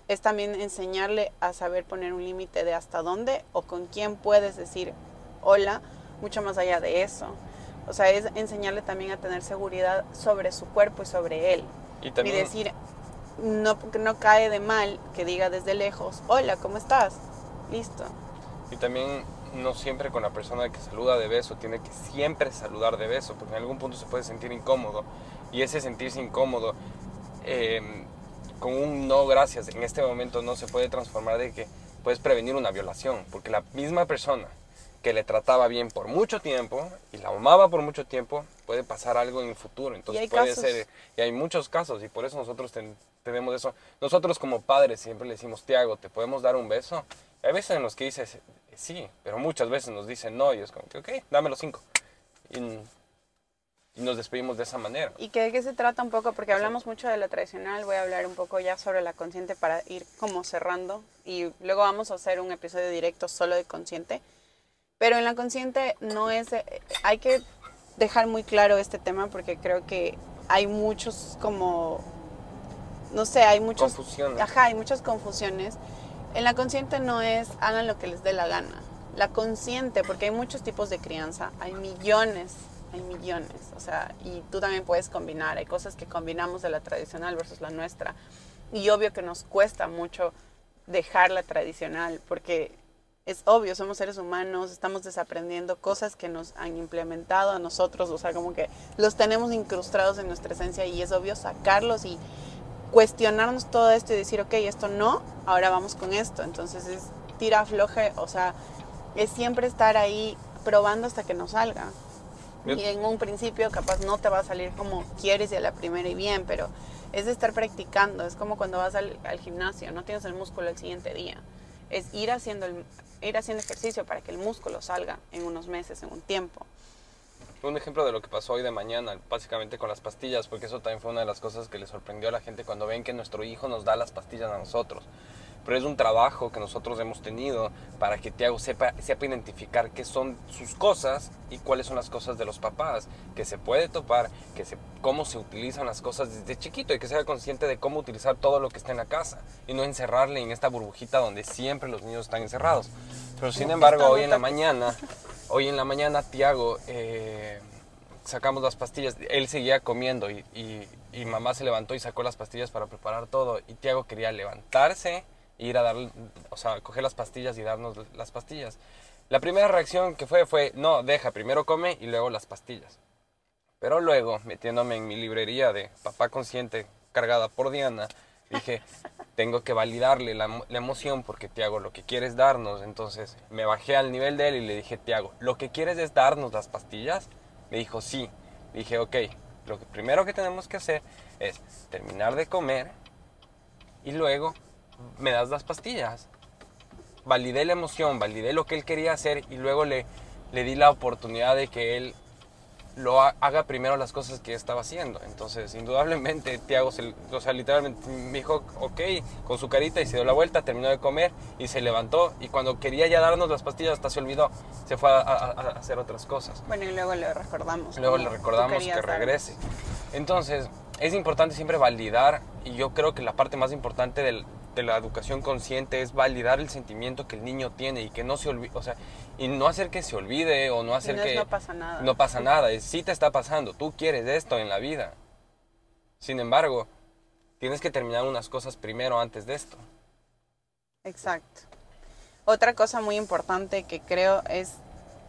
es también enseñarle a saber poner un límite de hasta dónde o con quién puedes decir hola, mucho más allá de eso. O sea, es enseñarle también a tener seguridad sobre su cuerpo y sobre él. Y, también... y decir, no, no cae de mal que diga desde lejos, hola, ¿cómo estás? Listo. Y también no siempre con la persona que saluda de beso tiene que siempre saludar de beso, porque en algún punto se puede sentir incómodo. Y ese sentirse incómodo em, con un no gracias en este momento no se puede transformar de que puedes prevenir una violación, porque la misma persona que le trataba bien por mucho tiempo y la amaba por mucho tiempo, puede pasar algo en el futuro. Entonces puede ser, y hay muchos casos, y por eso nosotros tenemos eso. Nosotros como padres siempre le decimos, Tiago, ¿te podemos dar un beso? Hay veces en los que dices, sí, pero muchas veces nos dicen no y es como que, ok, dame los cinco. Y, nos despedimos de esa manera. ¿Y que de qué se trata un poco? Porque hablamos mucho de la tradicional, voy a hablar un poco ya sobre la consciente para ir como cerrando y luego vamos a hacer un episodio directo solo de consciente. Pero en la consciente no es, hay que dejar muy claro este tema porque creo que hay muchos como, no sé, hay muchos... Confusiones. Ajá, hay muchas confusiones en la consciente no es hagan lo que les dé la gana. La consciente, porque hay muchos tipos de crianza, hay millones, hay millones, o sea, y tú también puedes combinar, hay cosas que combinamos de la tradicional versus la nuestra. Y obvio que nos cuesta mucho dejar la tradicional, porque es obvio, somos seres humanos, estamos desaprendiendo cosas que nos han implementado a nosotros, o sea, como que los tenemos incrustados en nuestra esencia y es obvio sacarlos y cuestionarnos todo esto y decir, ok, esto no, ahora vamos con esto. Entonces es tira, floje, o sea, es siempre estar ahí probando hasta que nos salga. Y en un principio capaz no te va a salir como quieres y a la primera y bien, pero es de estar practicando. Es como cuando vas al, gimnasio, no tienes el músculo el siguiente día. Es ir haciendo, el, ir haciendo ejercicio para que el músculo salga en unos meses, en un tiempo un ejemplo de lo que pasó hoy de mañana, básicamente con las pastillas, porque eso también fue una de las cosas que le sorprendió a la gente cuando ven que nuestro hijo nos da las pastillas a nosotros. pero es un trabajo que nosotros hemos tenido para que Tiago sepa, sepa identificar qué son sus cosas y cuáles son las cosas de los papás, que se puede topar, que se, cómo se utilizan las cosas desde chiquito y que sea consciente de cómo utilizar todo lo que está en la casa y no encerrarle en esta burbujita donde siempre los niños están encerrados. Pero sin embargo, hoy en la mañana, hoy en la mañana Tiago... Eh, sacamos las pastillas, él seguía comiendo y, mamá se levantó y sacó las pastillas para preparar todo y Tiago quería levantarse ir a dar, o sea, coger las pastillas y darnos las pastillas. La primera reacción que fue fue, no, deja, primero come y luego las pastillas. Pero luego, metiéndome en mi librería de Papá Consciente cargada por Diana, dije, tengo que validarle la, la emoción porque Tiago lo que quiere es darnos. Entonces me bajé al nivel de él y le dije, Tiago, ¿lo que quieres es darnos las pastillas? Me dijo, sí. dije, ok, lo que primero que tenemos que hacer es terminar de comer y luego me das las pastillas. Validé la emoción, validé lo que él quería hacer y luego le, le di la oportunidad de que él lo haga primero las cosas que estaba haciendo. Entonces, indudablemente, Tiago, o sea, literalmente me dijo, ok, con su carita y se dio la vuelta, terminó de comer y se levantó. Y cuando quería ya darnos las pastillas, hasta se olvidó, se fue a, hacer otras cosas. Bueno, y luego le recordamos. Luego le recordamos que regrese. Entonces, es importante siempre validar, y yo creo que la parte más importante del, de la educación consciente es validar el sentimiento que el niño tiene y que no se olvide, o sea, y no hacer que se olvide o no hacer que no pasa nada. No pasa nada, es, sí te está pasando, tú quieres esto en la vida. Sin embargo, tienes que terminar unas cosas primero antes de esto. Exacto. Otra cosa muy importante que creo es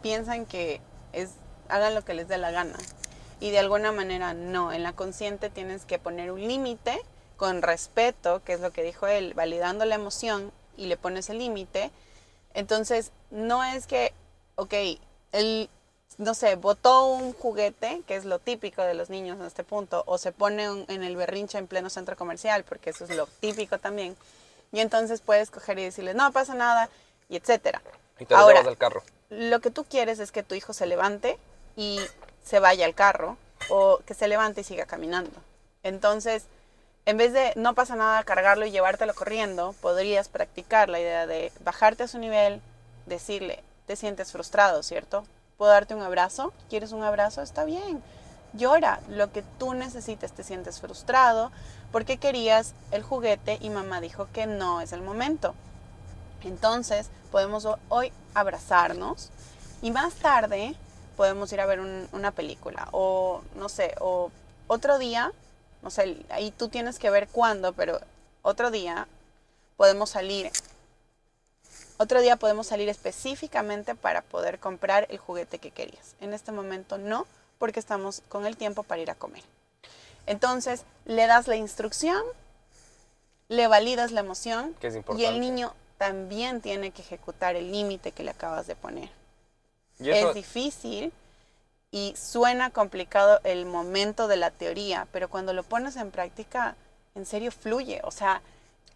piensan que es hagan lo que les dé la gana y de alguna manera no, en la consciente tienes que poner un límite con respeto, que es lo que dijo él, validando la emoción y le pones el límite, entonces no es que, ok, él, no sé, botó un juguete, que es lo típico de los niños en este punto, o se pone en el berrinche en pleno centro comercial, porque eso es lo típico también, y entonces puedes coger y decirle, no pasa nada, y etcétera. Y te Ahora, al carro. Lo que tú quieres es que tu hijo se levante y se vaya al carro, o que se levante y siga caminando. Entonces, en vez de no pasa nada cargarlo y llevártelo corriendo, podrías practicar la idea de bajarte a su nivel, decirle, te sientes frustrado, ¿cierto? ¿Puedo darte un abrazo? ¿Quieres un abrazo? Está bien. Llora lo que tú necesites, te sientes frustrado porque querías el juguete y mamá dijo que no es el momento. Entonces podemos hoy abrazarnos y más tarde podemos ir a ver una película o no sé, o otro día no sé, ahí tú tienes que ver cuándo, pero otro día podemos salir. Otro día podemos salir específicamente para poder comprar el juguete que querías. En este momento no, porque estamos con el tiempo para ir a comer. Entonces, le das la instrucción, le validas la emoción y el niño también tiene que ejecutar el límite que le acabas de poner. Es difícil, y suena complicado el momento de la teoría, pero cuando lo pones en práctica, en serio fluye, o sea...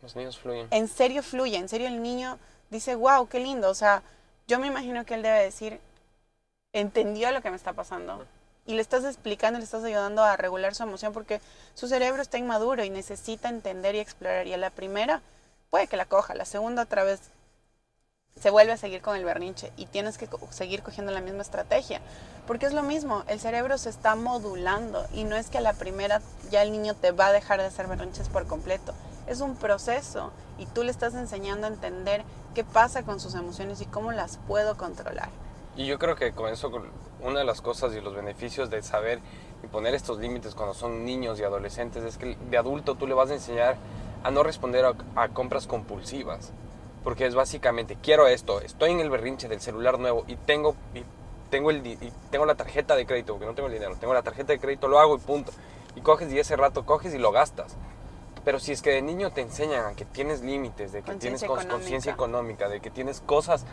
Los niños fluyen. En serio fluye, en serio el niño dice, wow, qué lindo, o sea, yo me imagino que él debe decir, entendió lo que me está pasando. Y le estás explicando, le estás ayudando a regular su emoción porque su cerebro está inmaduro y necesita entender y explorar. Y a la primera puede que la coja, la segunda otra vez se vuelve a seguir con el berrinche y tienes que seguir cogiendo la misma estrategia. Porque es lo mismo, el cerebro se está modulando y no es que a la primera ya el niño te va a dejar de hacer berrinches por completo. Es un proceso y tú le estás enseñando a entender qué pasa con sus emociones y cómo las puedo controlar. Y yo creo que con eso, una de las cosas y los beneficios de saber y poner estos límites cuando son niños y adolescentes es que de adulto tú le vas a enseñar a no responder a compras compulsivas porque es básicamente, quiero esto, estoy en el berrinche del celular nuevo y tengo, y tengo, el, y tengo la tarjeta de crédito, porque no tengo el dinero, tengo la tarjeta de crédito, lo hago y punto. Y coges y ese rato coges y lo gastas. Pero si es que de niño te enseñan a que tienes límites, de que tienes conciencia económica, de que tienes cosas,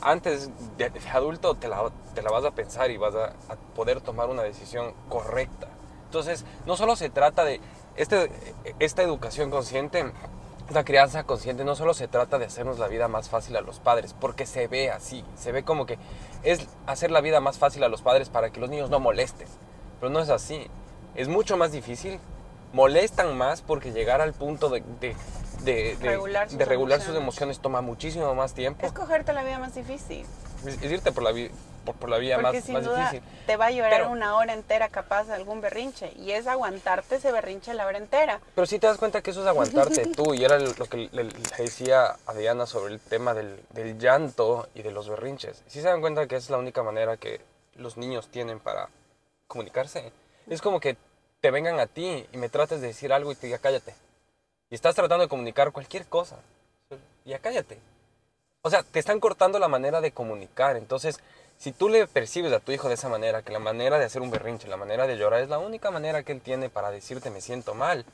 antes de, adulto te la, te la, vas a pensar y vas a, a, poder tomar una decisión correcta. Entonces, no solo se trata de este, esta educación consciente, la crianza consciente no solo se trata de hacernos la vida más fácil a los padres, porque se ve así, se ve como que es hacer la vida más fácil a los padres para que los niños no molesten, pero no es así. Es mucho más difícil molestan más porque llegar al punto de, de, de, de- Regular sus emociones. toma muchísimo más tiempo. Es cogerte la vida más difícil. Es, es irte por la, vi- por, por la vía Porque más, sin más duda difícil. te va a llorar Pero- una hora entera capaz de algún berrinche. Y es aguantarte ese berrinche la hora entera. Pero sí te das cuenta que eso es aguantarte tú. Y era lo que le, le decía a Diana sobre el tema del, del llanto y de los berrinches. Sí se dan cuenta que es la única manera que los niños tienen para comunicarse. Es como que te vengan a ti y me trates de decir algo y te diga cállate. Y estás tratando de comunicar cualquier cosa. Ya cállate. O sea, te están cortando la manera de comunicar. Entonces, si tú le percibes a tu hijo de esa manera, que la manera de hacer un berrinche, la manera de llorar es la única manera que él tiene para decirte me siento mal.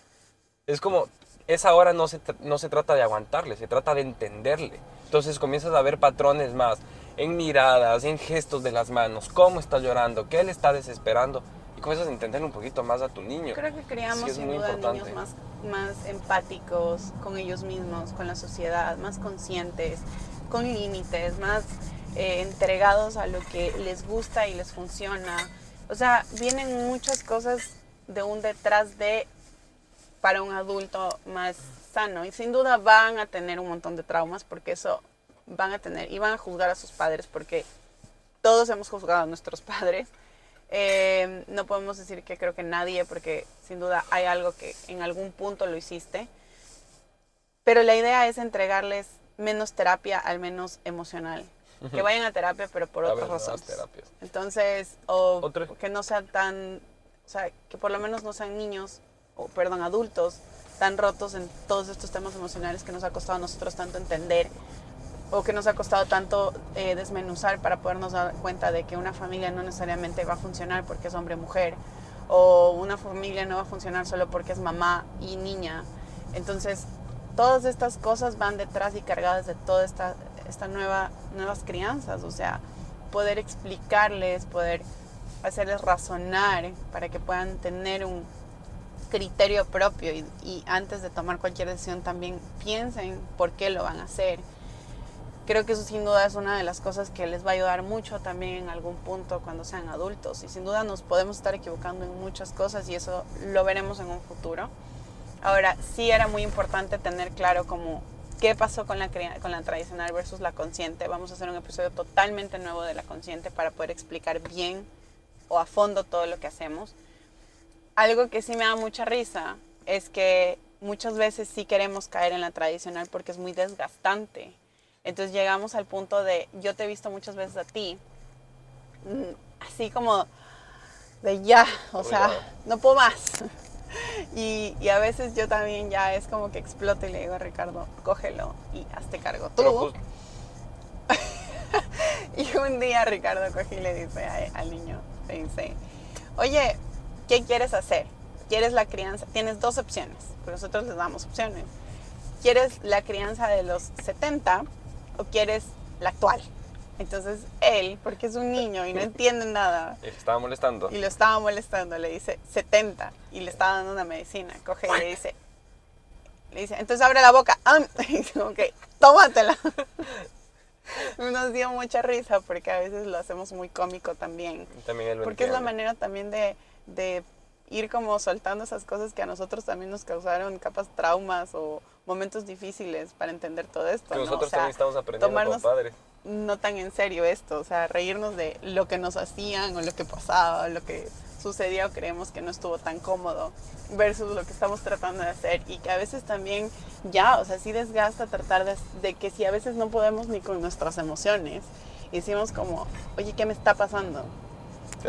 Es como, esa hora no se, no se trata de aguantarle, se trata de entenderle. Entonces comienzas a ver patrones más en miradas, en gestos de las manos, cómo está llorando, qué le está desesperando. Y comienzas a entender un poquito más a tu niño. Creo que criamos Sí, es sin muy duda importante. niños más, más empáticos con ellos mismos, con la sociedad, más conscientes, con límites, más eh, entregados a lo que les gusta y les funciona. O sea, vienen muchas cosas de un detrás de para un adulto más sano y sin duda van a tener un montón de traumas porque eso van a tener y van a juzgar a sus padres porque todos hemos juzgado a nuestros padres. Eh, no podemos decir que creo que nadie, porque sin duda hay algo que en algún punto lo hiciste. Pero la idea es entregarles menos terapia, al menos emocional. Que vayan a terapia, pero por otras razones. terapias. Entonces, o que no sean tan, o sea, que por lo menos no sean niños, o perdón, adultos, tan rotos en todos estos temas emocionales que nos ha costado a nosotros tanto entender, o que nos ha costado tanto eh, desmenuzar para podernos dar cuenta de que una familia no necesariamente va a funcionar porque es hombre o mujer, o una familia no va a funcionar solo porque es mamá y niña. Entonces, todas estas cosas van detrás y cargadas de toda esta, esta nueva, nuevas crianzas, o sea, poder explicarles, poder hacerles razonar para que puedan tener un criterio propio y, y antes de tomar cualquier decisión también piensen por qué lo van a hacer. Creo que eso sin duda es una de las cosas que les va a ayudar mucho también en algún punto cuando sean adultos. Y sin duda nos podemos estar equivocando en muchas cosas y eso lo veremos en un futuro. Ahora, sí era muy importante tener claro como qué pasó con la, con la tradicional versus la consciente. Vamos a hacer un episodio totalmente nuevo de la consciente para poder explicar bien o a fondo todo lo que hacemos. Algo que sí me da mucha risa es que muchas veces sí queremos caer en la tradicional porque es muy desgastante. Entonces llegamos al punto de, yo te he visto muchas veces a ti, mm, así como de ya, o sea, Cuidado. no puedo más. Y, y a veces yo también ya es como que exploto y le digo a Ricardo, cógelo y hazte cargo tú. Y un día Ricardo coge y le dice a- al niño, le dice, oye, ¿qué quieres hacer? ¿Quieres la crianza? Tienes dos opciones, porque nosotros les damos opciones. ¿Quieres la crianza de los 70 o quieres la actual? Entonces él, porque es un niño y no entiende nada, y estaba molestando. y lo estaba molestando, le dice 70 y le estaba dando una medicina. Coge y le dice, le dice, entonces abre la boca. Ah, que, tómatela. Nos dio mucha risa porque a veces lo hacemos muy cómico también. También él lo Porque es la manera también de, de ir como soltando esas cosas que a nosotros también nos causaron capaz traumas o momentos difíciles para entender todo esto. Que ¿no? nosotros O sea, también estamos aprendiendo tomarnos- como padres. No tan en serio esto, o sea, reírnos de lo que nos hacían o lo que pasaba, o lo que sucedía o creemos que no estuvo tan cómodo versus lo que estamos tratando de hacer y que a veces también ya, o sea, sí desgasta tratar de, de que si a veces no podemos ni con nuestras emociones, hicimos como, oye, ¿qué me está pasando?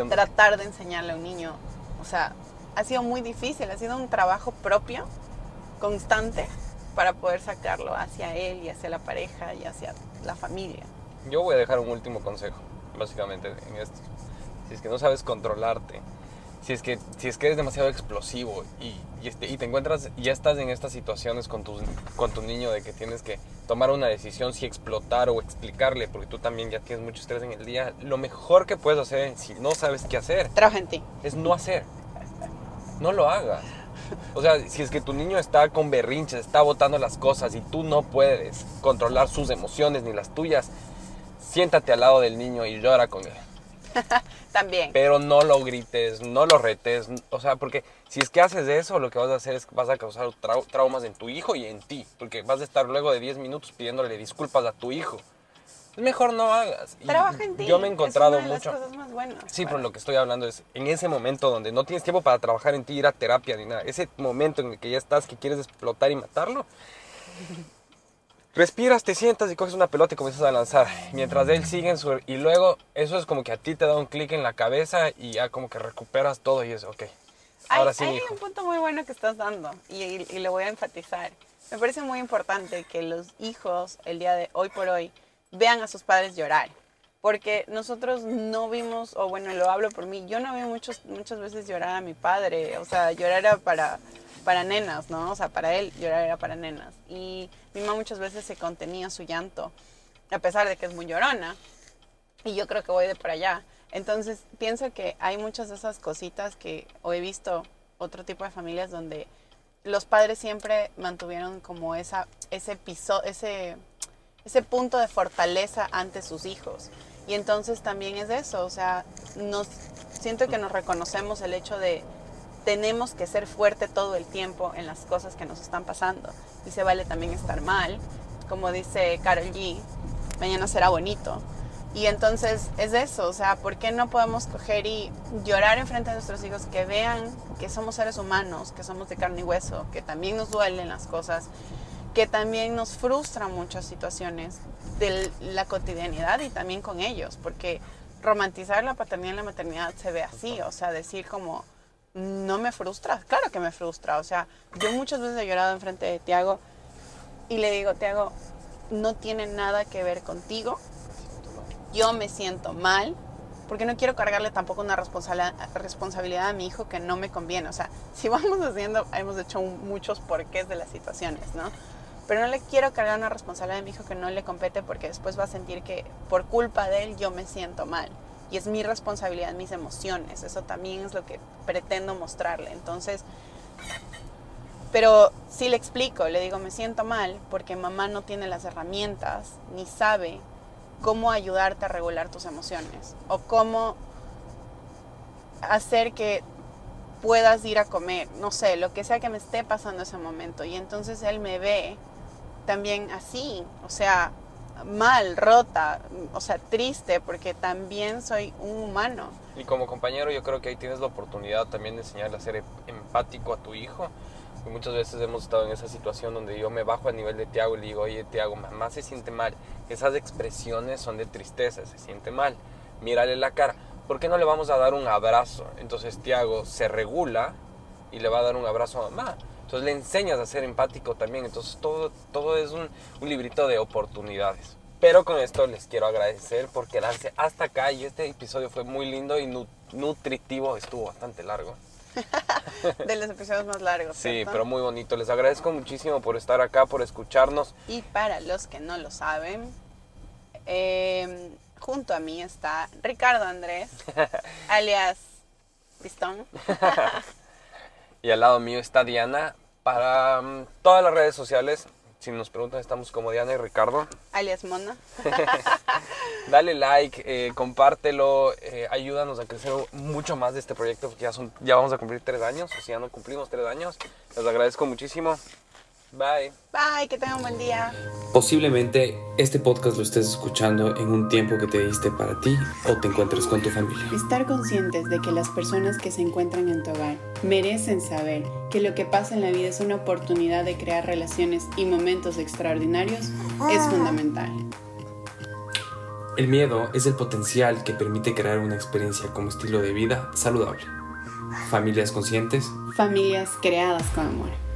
Tratar de enseñarle a un niño, o sea, ha sido muy difícil, ha sido un trabajo propio, constante, para poder sacarlo hacia él y hacia la pareja y hacia la familia. Yo voy a dejar un último consejo, básicamente, en esto. Si es que no sabes controlarte, si es que, si es que eres demasiado explosivo y, y, este, y te encuentras, ya estás en estas situaciones con tu, con tu niño de que tienes que tomar una decisión, si explotar o explicarle, porque tú también ya tienes mucho estrés en el día, lo mejor que puedes hacer, si no sabes qué hacer, Trabaja en ti. es no hacer. No lo hagas. O sea, si es que tu niño está con berrinches, está botando las cosas y tú no puedes controlar sus emociones ni las tuyas, siéntate al lado del niño y llora con él. También. Pero no lo grites, no lo retes. O sea, porque si es que haces eso, lo que vas a hacer es que vas a causar trau- traumas en tu hijo y en ti. Porque vas a estar luego de 10 minutos pidiéndole disculpas a tu hijo. Mejor no hagas. Trabaja en ti. Yo me he encontrado es una de mucho. las cosas más buenas. Sí, pero lo que estoy hablando es en ese momento donde no tienes tiempo para trabajar en ti, ir a terapia ni nada. Ese momento en el que ya estás, que quieres explotar y matarlo. Respiras, te sientas y coges una pelota y comienzas a lanzar. Mientras él sigue en su... Y luego eso es como que a ti te da un clic en la cabeza y ya como que recuperas todo y es, ok. Ahora hay, sí, hay hijo. un punto muy bueno que estás dando y, y, y lo voy a enfatizar. Me parece muy importante que los hijos, el día de hoy por hoy, vean a sus padres llorar. Porque nosotros no vimos, o bueno, lo hablo por mí, yo no vi muchos, muchas veces llorar a mi padre. O sea, llorar era para, para nenas, ¿no? O sea, para él llorar era para nenas. Y mi mamá muchas veces se contenía su llanto, a pesar de que es muy llorona. Y yo creo que voy de por allá. Entonces, pienso que hay muchas de esas cositas que o he visto otro tipo de familias donde los padres siempre mantuvieron como esa, ese, piso, ese, ese punto de fortaleza ante sus hijos. Y entonces también es eso, o sea, nos, siento que nos reconocemos el hecho de tenemos que ser fuerte todo el tiempo en las cosas que nos están pasando. Y se vale también estar mal, como dice Carol G, mañana será bonito. Y entonces es eso, o sea, ¿por qué no podemos coger y llorar enfrente de nuestros hijos, que vean que somos seres humanos, que somos de carne y hueso, que también nos duelen las cosas, que también nos frustran muchas situaciones de la cotidianidad y también con ellos, porque romantizar la paternidad y la maternidad se ve así, o sea, decir como, no me frustra, claro que me frustra, o sea, yo muchas veces he llorado enfrente de Tiago y le digo, Tiago, no tiene nada que ver contigo, yo me siento mal, porque no quiero cargarle tampoco una responsabilidad, responsabilidad a mi hijo que no me conviene. O sea, si vamos haciendo, hemos hecho muchos porqués de las situaciones, ¿no? Pero no le quiero cargar una responsabilidad a mi hijo que no le compete porque después va a sentir que por culpa de él yo me siento mal. Y es mi responsabilidad, mis emociones. Eso también es lo que pretendo mostrarle. Entonces, pero sí le explico, le digo, me siento mal porque mamá no tiene las herramientas ni sabe cómo ayudarte a regular tus emociones o cómo hacer que puedas ir a comer, no sé, lo que sea que me esté pasando ese momento. Y entonces él me ve también así, o sea, mal, rota, o sea, triste, porque también soy un humano. Y como compañero yo creo que ahí tienes la oportunidad también de enseñarle a ser em- empático a tu hijo. Y muchas veces hemos estado en esa situación donde yo me bajo a nivel de Tiago y le digo, oye Tiago, mamá se siente mal. Esas expresiones son de tristeza, se siente mal. Mírale la cara. ¿Por qué no le vamos a dar un abrazo? Entonces Tiago se regula y le va a dar un abrazo a mamá. Entonces le enseñas a ser empático también. Entonces todo, todo es un, un librito de oportunidades. Pero con esto les quiero agradecer por quedarse hasta acá y este episodio fue muy lindo y nu- nutritivo, estuvo bastante largo. De los episodios más largos. Sí, ¿cierto? pero muy bonito. Les agradezco muchísimo por estar acá, por escucharnos. Y para los que no lo saben, eh, junto a mí está Ricardo Andrés, alias Pistón. Y al lado mío está Diana. Para mm, todas las redes sociales, si nos preguntan, estamos como Diana y Ricardo. alias Mona. Dale like, eh, compártelo, eh, ayúdanos a crecer mucho más de este proyecto, porque ya, son, ya vamos a cumplir tres años, o sea, ya no cumplimos tres años. Les agradezco muchísimo. Bye. Bye, que tengan un buen día. Posiblemente este podcast lo estés escuchando en un tiempo que te diste para ti o te encuentres con tu familia. Estar conscientes de que las personas que se encuentran en tu hogar merecen saber que lo que pasa en la vida es una oportunidad de crear relaciones y momentos extraordinarios es fundamental. El miedo es el potencial que permite crear una experiencia como estilo de vida saludable. Familias conscientes Familias creadas con amor.